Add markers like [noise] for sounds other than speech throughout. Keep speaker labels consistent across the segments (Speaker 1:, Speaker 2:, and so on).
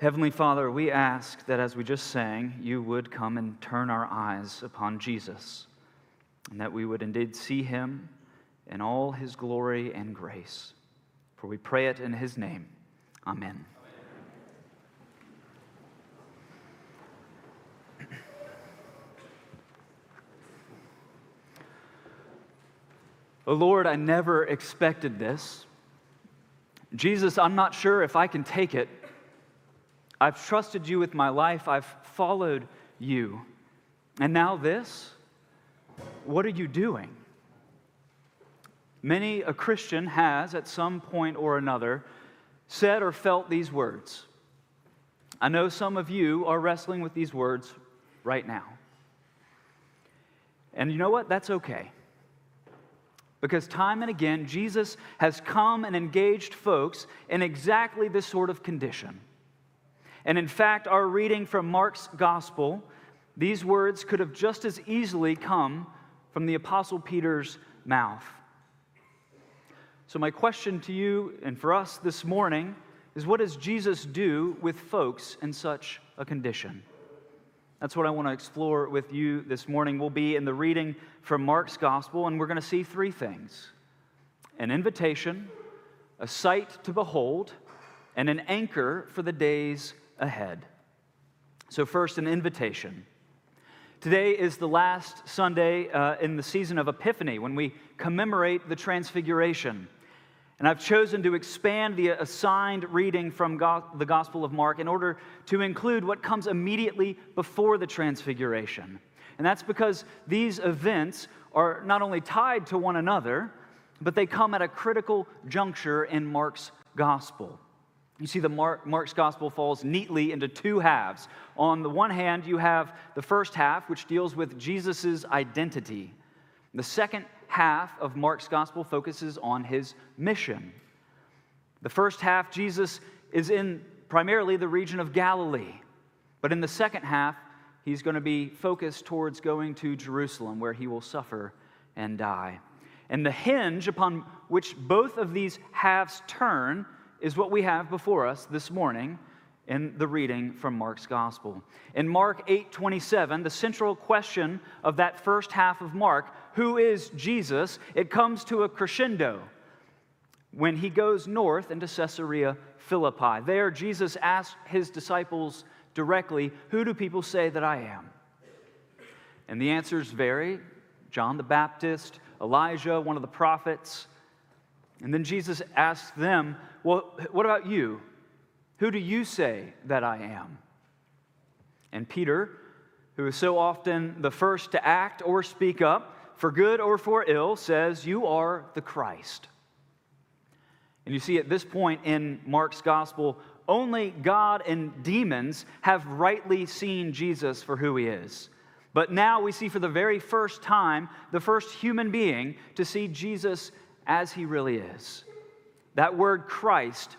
Speaker 1: Heavenly Father, we ask that as we just sang, you would come and turn our eyes upon Jesus, and that we would indeed see him in all his glory and grace. For we pray it in his name. Amen. Oh Lord, I never expected this. Jesus, I'm not sure if I can take it. I've trusted you with my life, I've followed you. And now this? What are you doing? Many a Christian has, at some point or another, said or felt these words. I know some of you are wrestling with these words right now. And you know what? That's okay. Because time and again, Jesus has come and engaged folks in exactly this sort of condition. And in fact, our reading from Mark's gospel, these words could have just as easily come from the Apostle Peter's mouth. So, my question to you and for us this morning is what does Jesus do with folks in such a condition? That's what I want to explore with you this morning. We'll be in the reading from Mark's gospel, and we're going to see three things an invitation, a sight to behold, and an anchor for the days ahead. So, first, an invitation. Today is the last Sunday uh, in the season of Epiphany when we commemorate the Transfiguration. And I've chosen to expand the assigned reading from go- the Gospel of Mark in order to include what comes immediately before the Transfiguration. And that's because these events are not only tied to one another, but they come at a critical juncture in Mark's Gospel. You see, the Mark, Mark's gospel falls neatly into two halves. On the one hand, you have the first half, which deals with Jesus' identity. The second half of Mark's gospel focuses on his mission. The first half, Jesus is in primarily the region of Galilee. But in the second half, he's going to be focused towards going to Jerusalem, where he will suffer and die. And the hinge upon which both of these halves turn is what we have before us this morning in the reading from Mark's gospel. In Mark 8:27, the central question of that first half of Mark, who is Jesus, it comes to a crescendo when he goes north into Caesarea Philippi. There Jesus asks his disciples directly, "Who do people say that I am?" And the answers vary. John the Baptist, Elijah, one of the prophets. And then Jesus asks them, Well, what about you? Who do you say that I am? And Peter, who is so often the first to act or speak up, for good or for ill, says, You are the Christ. And you see, at this point in Mark's gospel, only God and demons have rightly seen Jesus for who he is. But now we see for the very first time the first human being to see Jesus as he really is. That word Christ,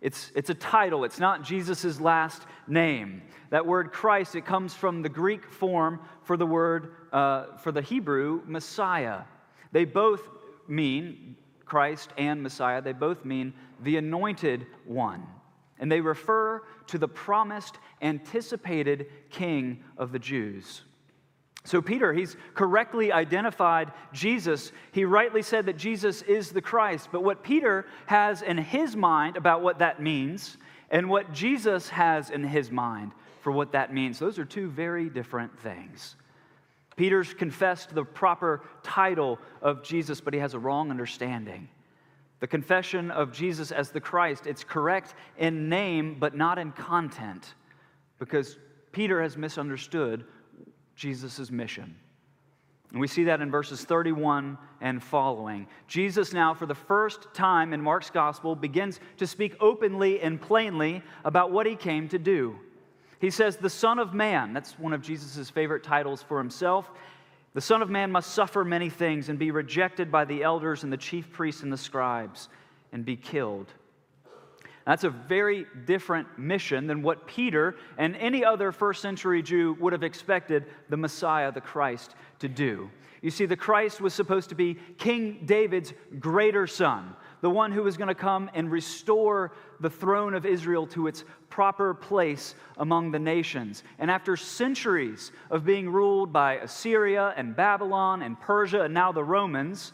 Speaker 1: it's, it's a title, it's not Jesus' last name. That word Christ, it comes from the Greek form for the word, uh, for the Hebrew, Messiah. They both mean, Christ and Messiah, they both mean the anointed one. And they refer to the promised, anticipated king of the Jews. So, Peter, he's correctly identified Jesus. He rightly said that Jesus is the Christ. But what Peter has in his mind about what that means and what Jesus has in his mind for what that means, those are two very different things. Peter's confessed the proper title of Jesus, but he has a wrong understanding. The confession of Jesus as the Christ, it's correct in name, but not in content, because Peter has misunderstood Jesus' mission. And we see that in verses 31 and following. Jesus, now, for the first time in Mark's gospel, begins to speak openly and plainly about what he came to do. He says, The Son of Man, that's one of Jesus' favorite titles for himself. The Son of Man must suffer many things and be rejected by the elders and the chief priests and the scribes and be killed that's a very different mission than what Peter and any other first century Jew would have expected the Messiah, the Christ, to do. You see, the Christ was supposed to be King David's greater son, the one who was going to come and restore the throne of Israel to its proper place among the nations. And after centuries of being ruled by Assyria and Babylon and Persia and now the Romans,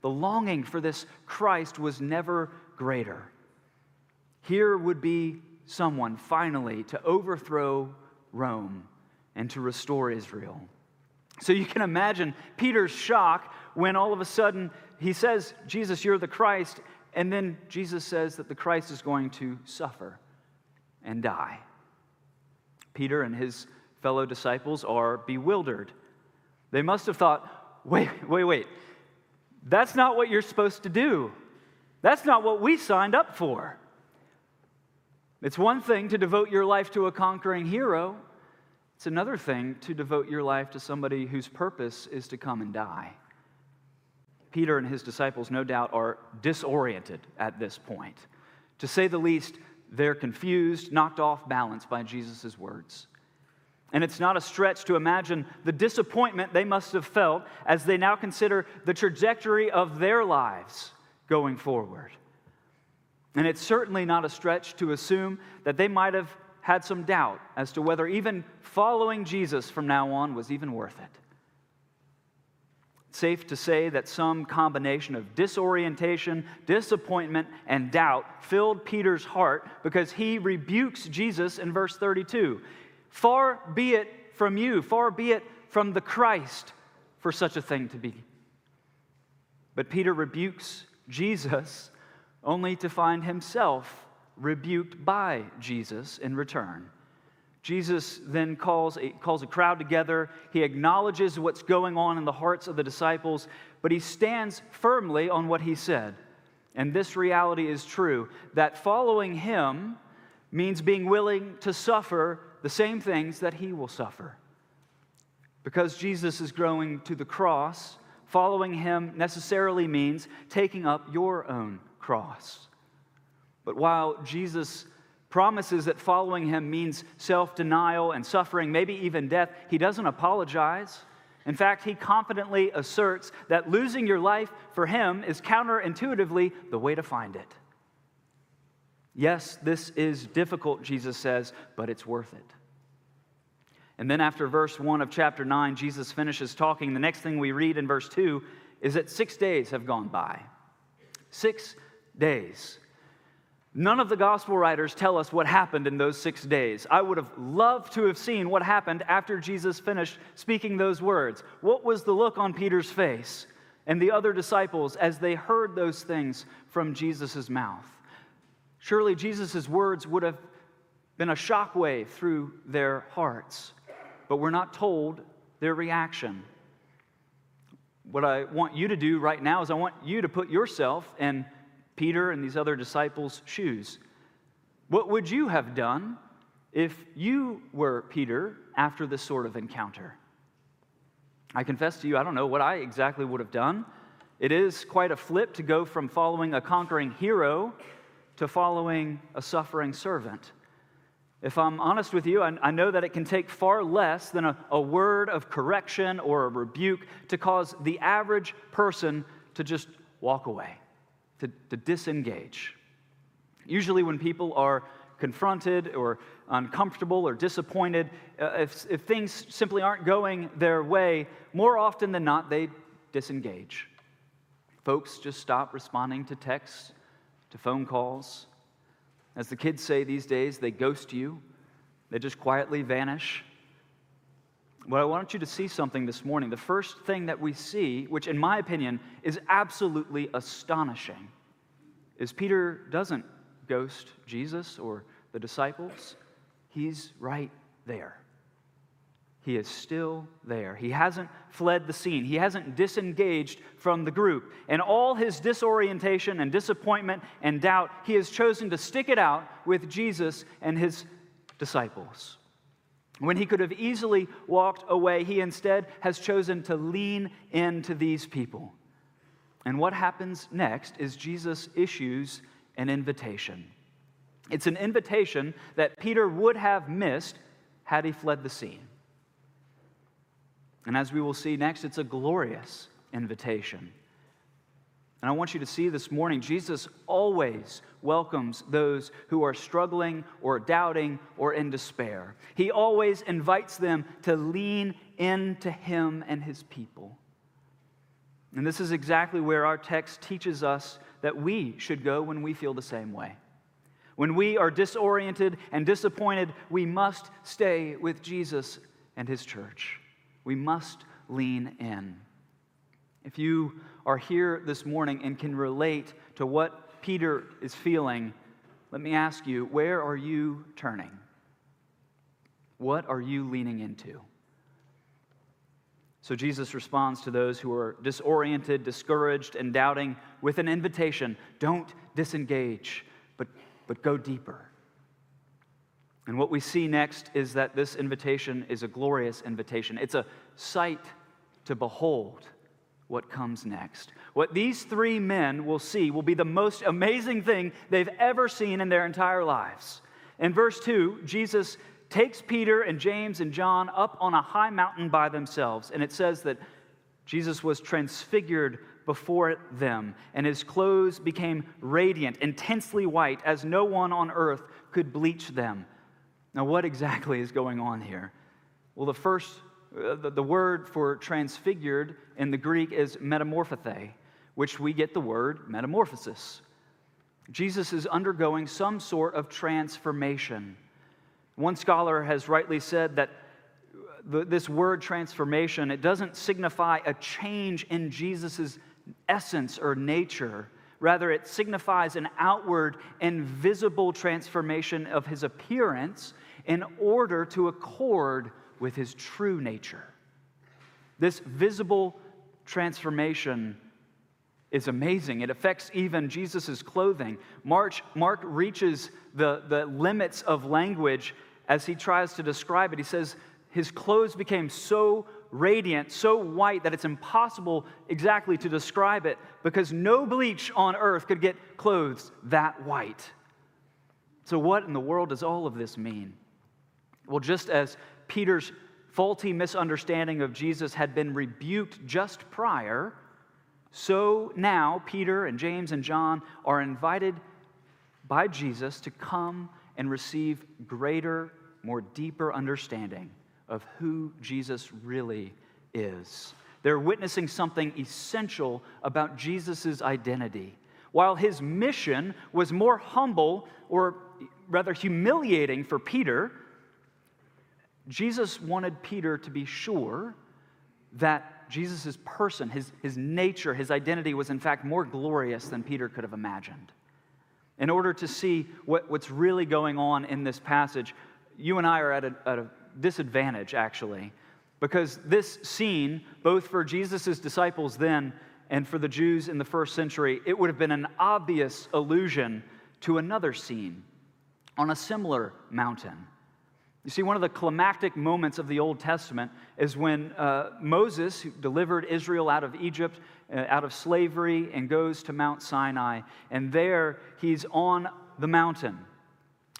Speaker 1: the longing for this Christ was never greater. Here would be someone finally to overthrow Rome and to restore Israel. So you can imagine Peter's shock when all of a sudden he says, Jesus, you're the Christ. And then Jesus says that the Christ is going to suffer and die. Peter and his fellow disciples are bewildered. They must have thought, wait, wait, wait. That's not what you're supposed to do. That's not what we signed up for. It's one thing to devote your life to a conquering hero, it's another thing to devote your life to somebody whose purpose is to come and die. Peter and his disciples, no doubt, are disoriented at this point. To say the least, they're confused, knocked off balance by Jesus' words. And it's not a stretch to imagine the disappointment they must have felt as they now consider the trajectory of their lives going forward. And it's certainly not a stretch to assume that they might have had some doubt as to whether even following Jesus from now on was even worth it. Safe to say that some combination of disorientation, disappointment, and doubt filled Peter's heart because he rebukes Jesus in verse 32. Far be it from you, far be it from the Christ for such a thing to be. But Peter rebukes Jesus only to find himself rebuked by Jesus in return. Jesus then calls a, calls a crowd together. He acknowledges what's going on in the hearts of the disciples, but he stands firmly on what he said. And this reality is true that following him means being willing to suffer the same things that he will suffer. Because Jesus is growing to the cross, following him necessarily means taking up your own cross. But while Jesus promises that following him means self denial and suffering, maybe even death, he doesn't apologize. In fact, he confidently asserts that losing your life for him is counterintuitively the way to find it. Yes, this is difficult, Jesus says, but it's worth it. And then after verse 1 of chapter 9, Jesus finishes talking. The next thing we read in verse 2 is that six days have gone by. Six days. None of the gospel writers tell us what happened in those six days. I would have loved to have seen what happened after Jesus finished speaking those words. What was the look on Peter's face and the other disciples as they heard those things from Jesus' mouth? Surely Jesus' words would have been a shockwave through their hearts, but we're not told their reaction. What I want you to do right now is I want you to put yourself in Peter and these other disciples' shoes. What would you have done if you were Peter after this sort of encounter? I confess to you, I don't know what I exactly would have done. It is quite a flip to go from following a conquering hero to following a suffering servant. If I'm honest with you, I, I know that it can take far less than a, a word of correction or a rebuke to cause the average person to just walk away to, to disengage. Usually, when people are confronted or uncomfortable or disappointed, uh, if, if things simply aren't going their way, more often than not, they disengage. Folks just stop responding to texts, to phone calls. As the kids say these days, they ghost you, they just quietly vanish. But I want you to see something this morning. The first thing that we see, which in my opinion is absolutely astonishing, is Peter doesn't ghost Jesus or the disciples. He's right there. He is still there. He hasn't fled the scene. He hasn't disengaged from the group. And all his disorientation and disappointment and doubt, he has chosen to stick it out with Jesus and his disciples. When he could have easily walked away, he instead has chosen to lean into these people. And what happens next is Jesus issues an invitation. It's an invitation that Peter would have missed had he fled the scene. And as we will see next, it's a glorious invitation. And I want you to see this morning, Jesus always welcomes those who are struggling or doubting or in despair. He always invites them to lean into Him and His people. And this is exactly where our text teaches us that we should go when we feel the same way. When we are disoriented and disappointed, we must stay with Jesus and His church. We must lean in. If you are here this morning and can relate to what Peter is feeling, let me ask you where are you turning? What are you leaning into? So Jesus responds to those who are disoriented, discouraged, and doubting with an invitation don't disengage, but, but go deeper. And what we see next is that this invitation is a glorious invitation. It's a sight to behold what comes next. What these three men will see will be the most amazing thing they've ever seen in their entire lives. In verse 2, Jesus takes Peter and James and John up on a high mountain by themselves, and it says that Jesus was transfigured before them, and his clothes became radiant, intensely white, as no one on earth could bleach them. Now, what exactly is going on here? Well, the first Uh, the, the word for transfigured in the Greek is metamorphothe, which we get the word metamorphosis. Jesus is undergoing some sort of transformation. One scholar has rightly said that uh, the, this word transformation, it doesn't signify a change in Jesus' essence or nature. Rather, it signifies an outward and visible transformation of his appearance in order to accord with his true nature. This visible transformation is amazing. It affects even Jesus' clothing. March, Mark reaches the, the limits of language as he tries to describe it. He says, His clothes became so radiant, so white, that it's impossible exactly to describe it because no bleach on earth could get clothes that white. So, what in the world does all of this mean? Well, just as Peter's faulty misunderstanding of Jesus had been rebuked just prior, so now Peter and James and John are invited by Jesus to come and receive greater, more deeper understanding of who Jesus really is. They're witnessing something essential about Jesus' identity. While his mission was more humble, or rather humiliating for Peter, Jesus wanted Peter to be sure that Jesus' person, his, his nature, his identity was in fact more glorious than Peter could have imagined. In order to see what, what's really going on in this passage, you and I are at a, at a disadvantage, actually, because this scene, both for Jesus' disciples then and for the Jews in the first century, it would have been an obvious allusion to another scene on a similar mountain. You see, one of the climactic moments of the Old Testament is when uh, Moses, who delivered Israel out of Egypt, uh, out of slavery, and goes to Mount Sinai. And there he's on the mountain.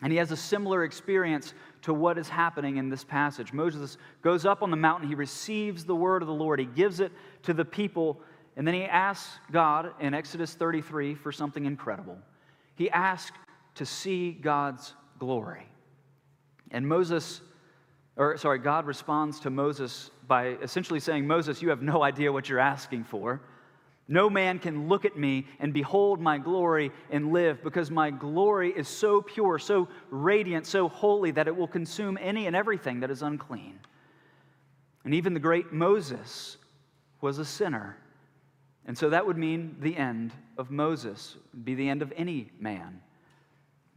Speaker 1: And he has a similar experience to what is happening in this passage. Moses goes up on the mountain, he receives the word of the Lord, he gives it to the people, and then he asks God in Exodus 33 for something incredible. He asks to see God's glory. And Moses, or sorry, God responds to Moses by essentially saying, Moses, you have no idea what you're asking for. No man can look at me and behold my glory and live, because my glory is so pure, so radiant, so holy that it will consume any and everything that is unclean. And even the great Moses was a sinner. And so that would mean the end of Moses, be the end of any man.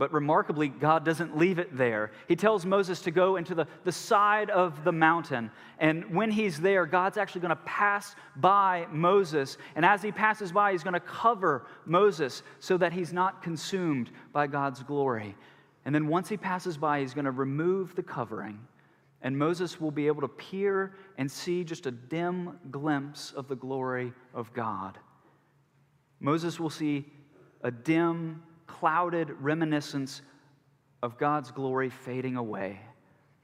Speaker 1: But remarkably, God doesn't leave it there. He tells Moses to go into the, the side of the mountain. And when he's there, God's actually going to pass by Moses. And as he passes by, he's going to cover Moses so that he's not consumed by God's glory. And then once he passes by, he's going to remove the covering. And Moses will be able to peer and see just a dim glimpse of the glory of God. Moses will see a dim clouded reminiscence of God's glory fading away.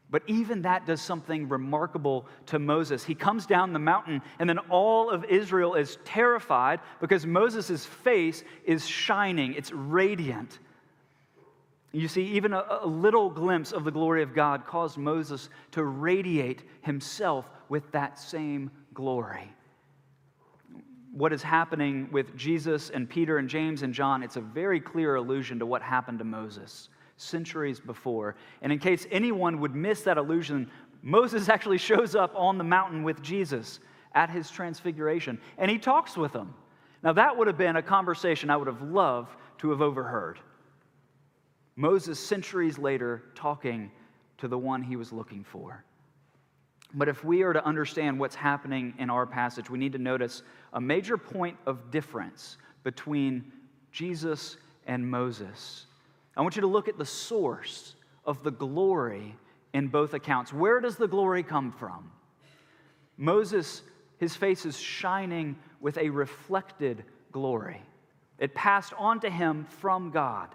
Speaker 1: But even that does something remarkable to Moses. He comes down the mountain, and then all of Israel is terrified because Moses' face is shining, it's radiant. You see, even a, a, little glimpse of the glory of God caused Moses to radiate himself with that same glory. What is happening with Jesus and Peter and James and John, it's a very clear allusion to what happened to Moses centuries before. And in case anyone would miss that allusion, Moses [laughs] actually shows up on the mountain with Jesus at his transfiguration, and he talks with him. Now, that would have been a conversation I would have loved to have overheard. Moses, centuries later, talking to the one he was looking for. But if we are to understand what's happening in our passage, we need to notice a major point of difference between Jesus and Moses. I want you to look at the source of the glory in both accounts. Where does the glory come from? Moses, his face is shining with a reflected glory. It passed on to him from God.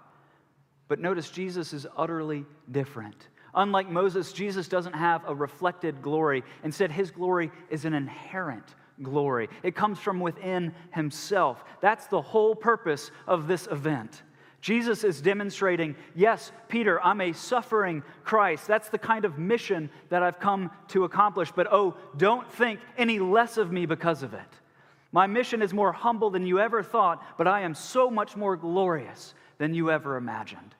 Speaker 1: But notice Jesus is utterly different. Unlike Moses, Jesus doesn't have a reflected glory. Instead, his glory is an inherent glory. It comes from within himself. That's the whole purpose of this event. Jesus is demonstrating, yes, Peter, I'm a suffering Christ. That's the kind of mission that I've come to accomplish. But oh, don't think any less of me because of it. My mission is more humble than you ever thought, but I am so much more glorious than you ever imagined.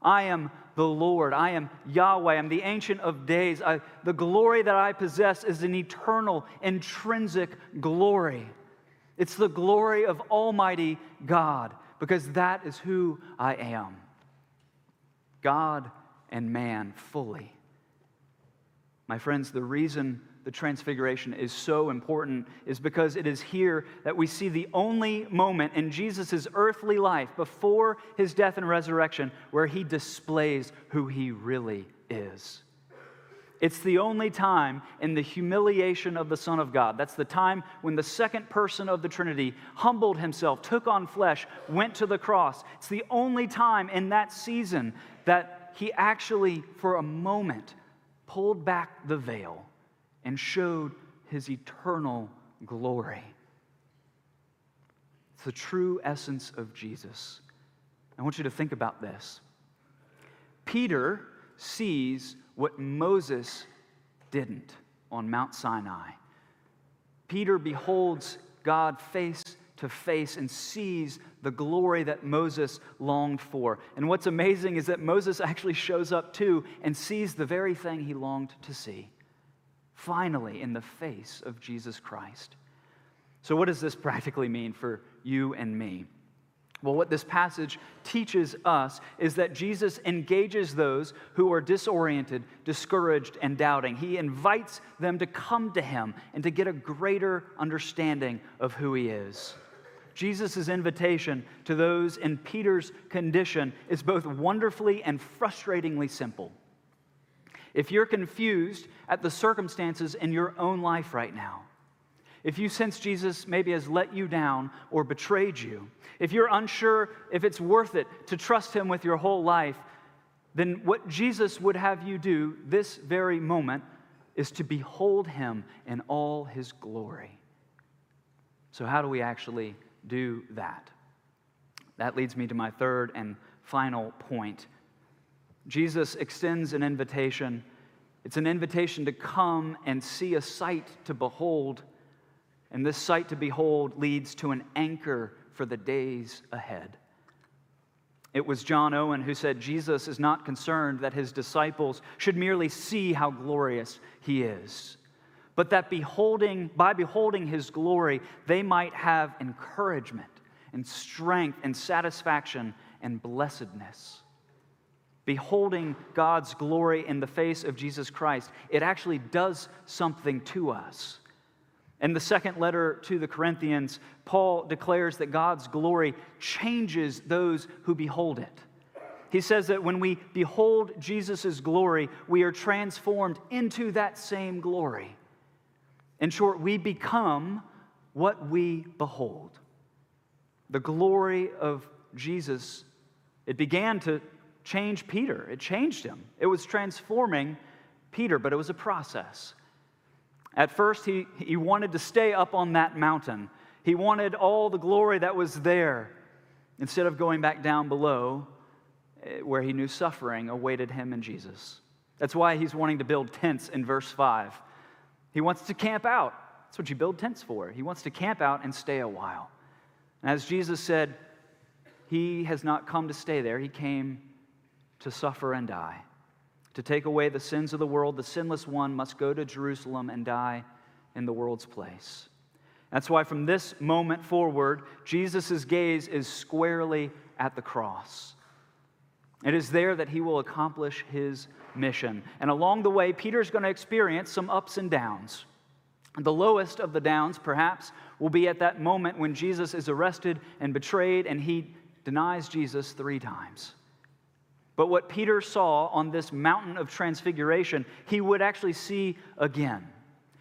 Speaker 1: I am the Lord. I am Yahweh. I'm the Ancient of Days. I, the glory that I possess is an eternal, intrinsic glory. It's the glory of Almighty God because that is who I am God and man fully. My friends, the reason the transfiguration is so important is because it is here that we see the only moment in Jesus' earthly life before his death and resurrection where he displays who he really is. It's the only time in the humiliation of the Son of God. That's the time when the second person of the Trinity humbled himself, took on flesh, went to the cross. It's the only time in that season that he actually, for a moment, pulled back the veil and showed his eternal glory. It's the true essence of Jesus. I want you to think about this. Peter sees what Moses didn't on Mount Sinai. Peter beholds God face to face and sees the glory that Moses longed for. And what's amazing is that Moses actually shows up too and sees the very thing he longed to see. Finally, in the face of Jesus Christ. So, what does this [laughs] practically mean for you and me? Well, what this passage teaches us is that Jesus engages those who are disoriented, discouraged, and doubting. He invites them to come to him and to get a greater understanding of who he is. Jesus' invitation to those in Peter's condition is both wonderfully and frustratingly simple. If you're confused at the circumstances in your own life right now, if you sense Jesus maybe has let you down or betrayed you, if you're unsure if it's worth it to trust him with your whole life, then what Jesus would have you do this very moment is to behold him in all his glory. So, how do we actually do that? That leads me to my third and final point. Jesus extends an invitation. It's an invitation to come and see a sight to behold and this sight to behold leads to an anchor for the days ahead. It was John Owen who said Jesus is not concerned that his disciples should merely see how glorious he is, but that beholding, by beholding his glory, they might have encouragement and strength and satisfaction and blessedness. Beholding God's glory in the face of Jesus Christ, it actually does something to us. In the second letter to the Corinthians, Paul declares that God's glory changes those who behold it. He says that when we behold Jesus' glory, we are transformed into that same glory. In short, we become what we behold. The glory of Jesus, it began to change Peter, it changed him. It was transforming Peter, but it was a process. At first, he, he wanted to stay up on that mountain. He wanted all the glory that was there instead of going back down below eh, where he knew suffering awaited him and Jesus. That's why he's wanting to build tents in verse 5. He wants to camp out. That's what you build tents for. He wants to camp out and stay a while. And as Jesus said, he has not come to stay there, he came to suffer and die. To take away the sins of the world, the sinless one must go to Jerusalem and die in the world's place. That's why from this moment forward, Jesus' gaze is squarely at the cross. It is there that he will accomplish his mission. And along the way, Peter's going to experience some ups and downs. The lowest of the downs, perhaps, will be at that moment when Jesus is arrested and betrayed and he denies Jesus three times. But what Peter saw on this mountain of transfiguration, he would actually see again.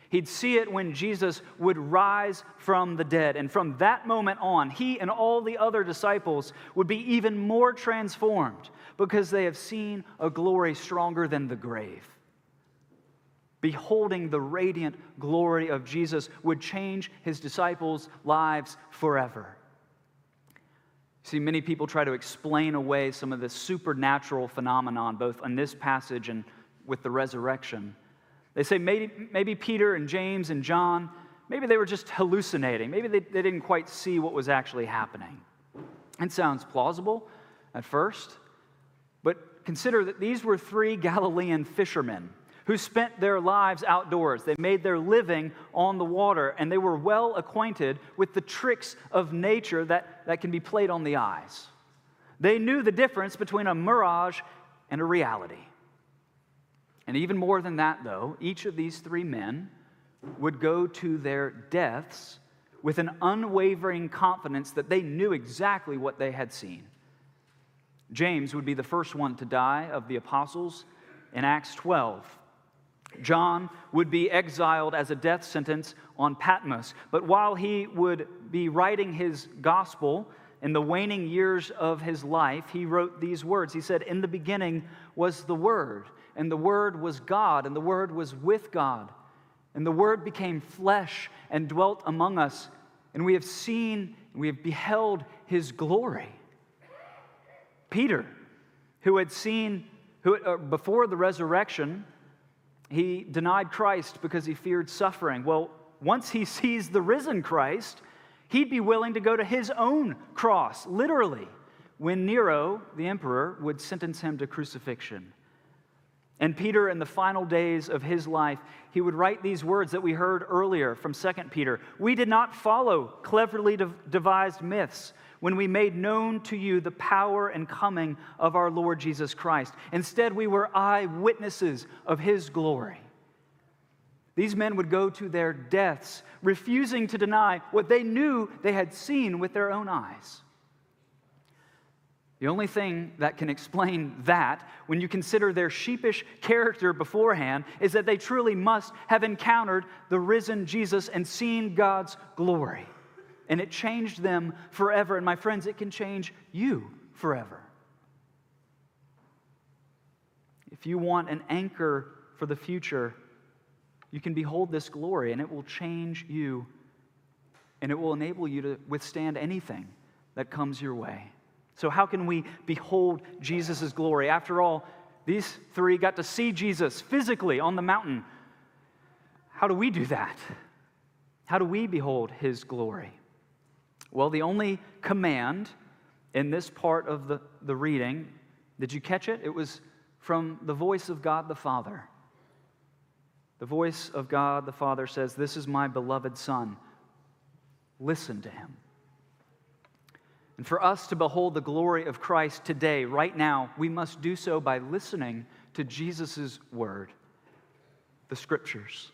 Speaker 1: He'd see it when Jesus would rise from the dead. And from that moment on, he and all the other disciples would be even more transformed because they have seen a glory stronger than the grave. Beholding the radiant glory of Jesus would change his disciples' lives forever. See, many people try to explain away some of this supernatural phenomenon, both in this passage and with the resurrection. They say maybe, maybe Peter and James and John, maybe they were just hallucinating. Maybe they, they didn't quite see what was actually happening. It sounds plausible at first, but consider that these were three Galilean fishermen who spent their lives outdoors. They made their living on the water, and they were well acquainted with the tricks of nature that, that can be played on the eyes. They knew the difference between a mirage and a reality. And even more than that, though, each of these three men would go to their deaths with an unwavering confidence that they knew exactly what they had seen. James would be the first one to die of the apostles in Acts 12. John would be exiled as a death sentence on Patmos. But while he would be writing his gospel in the waning years of his life, he wrote these words. He said, In the beginning was the Word, and the Word was God, and the Word was with God. And the Word became flesh and dwelt among us, and we have seen, we have beheld his glory. Peter, who had seen, who, uh, before the resurrection, he denied Christ because he feared suffering. Well, once he sees the risen Christ, he'd be willing to go to his own cross, literally, when Nero, the emperor, would sentence him to crucifixion. And Peter, in the final days of his life, he would write these words that we heard earlier from 2 Peter. We did not follow cleverly devised myths when we made known to you the power and coming of our Lord Jesus Christ. Instead, we were eyewitnesses of his glory. These men would go to their deaths, refusing to deny what they knew they had seen with their own eyes. The only thing that can explain that, when you consider their sheepish character beforehand, is that they truly must have encountered the risen Jesus and seen God's glory and it changed them forever. And my friends, it can change you forever. If you want an anchor for the future, you can behold this glory, and it will change you, and it will enable you to withstand anything that comes your way. So, how can we behold Jesus' glory? After all, these three got to see Jesus physically on the mountain. How do we do that? How do we behold his glory? Well, the only command in this part of the, the reading, did you catch it? It was from the voice of God the Father. The voice of God the Father says, This is my beloved Son. Listen to him. And for us to behold the glory of Christ today, right now, we must do so by listening to Jesus' word, the scriptures.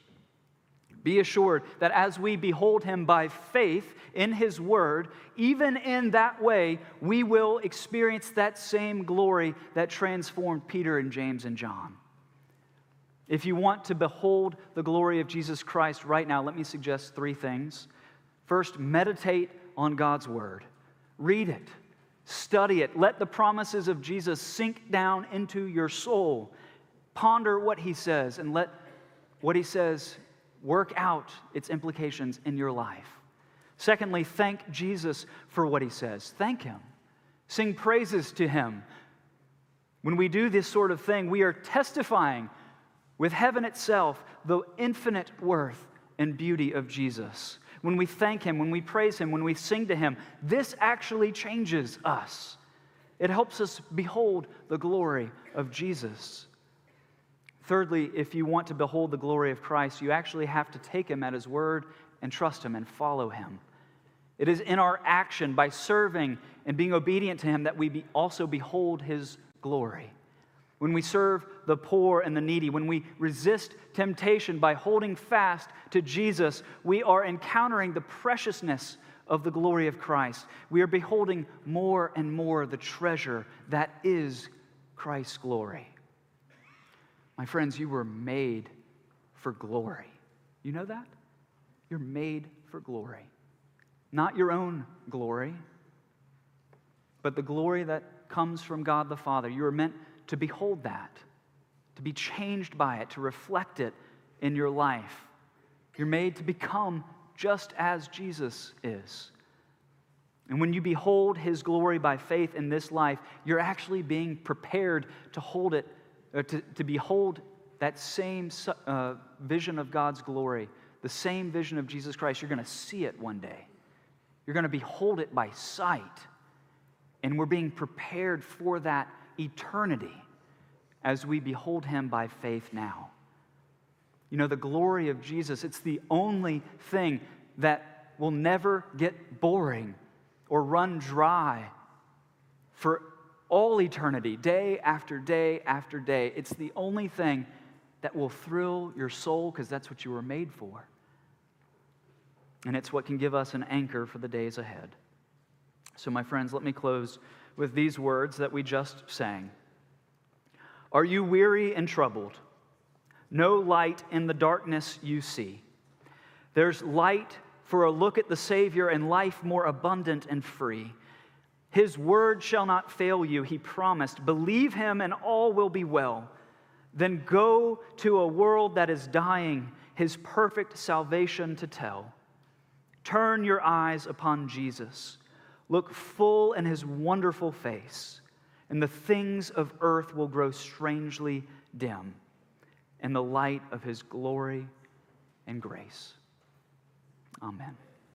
Speaker 1: Be assured that as we behold him by faith in his word, even in that way, we will experience that same glory that transformed Peter and James and John. If you want to behold the glory of Jesus Christ right now, let me suggest three things. First, meditate on God's word, read it, study it, let the promises of Jesus sink down into your soul Ponder what he says and let what he says work out its implications in your life. Secondly, thank Jesus for what he says. Thank him. Sing praises to him. When we do this sort of thing, we are testifying with heaven itself the infinite worth and beauty of Jesus. When we thank him, when we praise him, when we sing to him, this actually changes us. It helps us behold the glory of Jesus. Thirdly, if you want to behold the glory of Christ, you actually have to take him at his word and trust him and follow him. It is in our action by serving and being obedient to him that we be also behold his glory. When we serve the poor and the needy, when we resist temptation by holding fast to Jesus, we are encountering the preciousness of the glory of Christ. We are beholding more and more the treasure that is Christ's glory. My friends, you were made for glory. You know that? You're made for glory. Not your own glory, but the glory that comes from God the Father. You are meant to behold that, to be changed by it, to reflect it in your life. You're made to become just as Jesus is. And when you behold his glory by faith in this life, you're actually being prepared to hold it, to, to behold that same uh, vision of God's glory, the same vision of Jesus Christ. You're going to see it one day. You're going to behold it by sight. And we're being prepared for that eternity as we behold him by faith now. You know, the glory of Jesus, it's the only thing that will never get boring or run dry for all eternity, day after day after day. It's the only thing that will thrill your soul because that's what you were made for. And it's what can give us an anchor for the days ahead. So, my friends, let me close with these words that we just sang. Are you weary and troubled? No light in the darkness you see. There's light for a look at the Savior and life more abundant and free. His word shall not fail you, he promised. Believe him, and all will be well. Then go to a world that is dying, his perfect salvation to tell. Turn your eyes upon Jesus. Look full in his wonderful face, and the things of earth will grow strangely dim in the light of his glory and grace. Amen.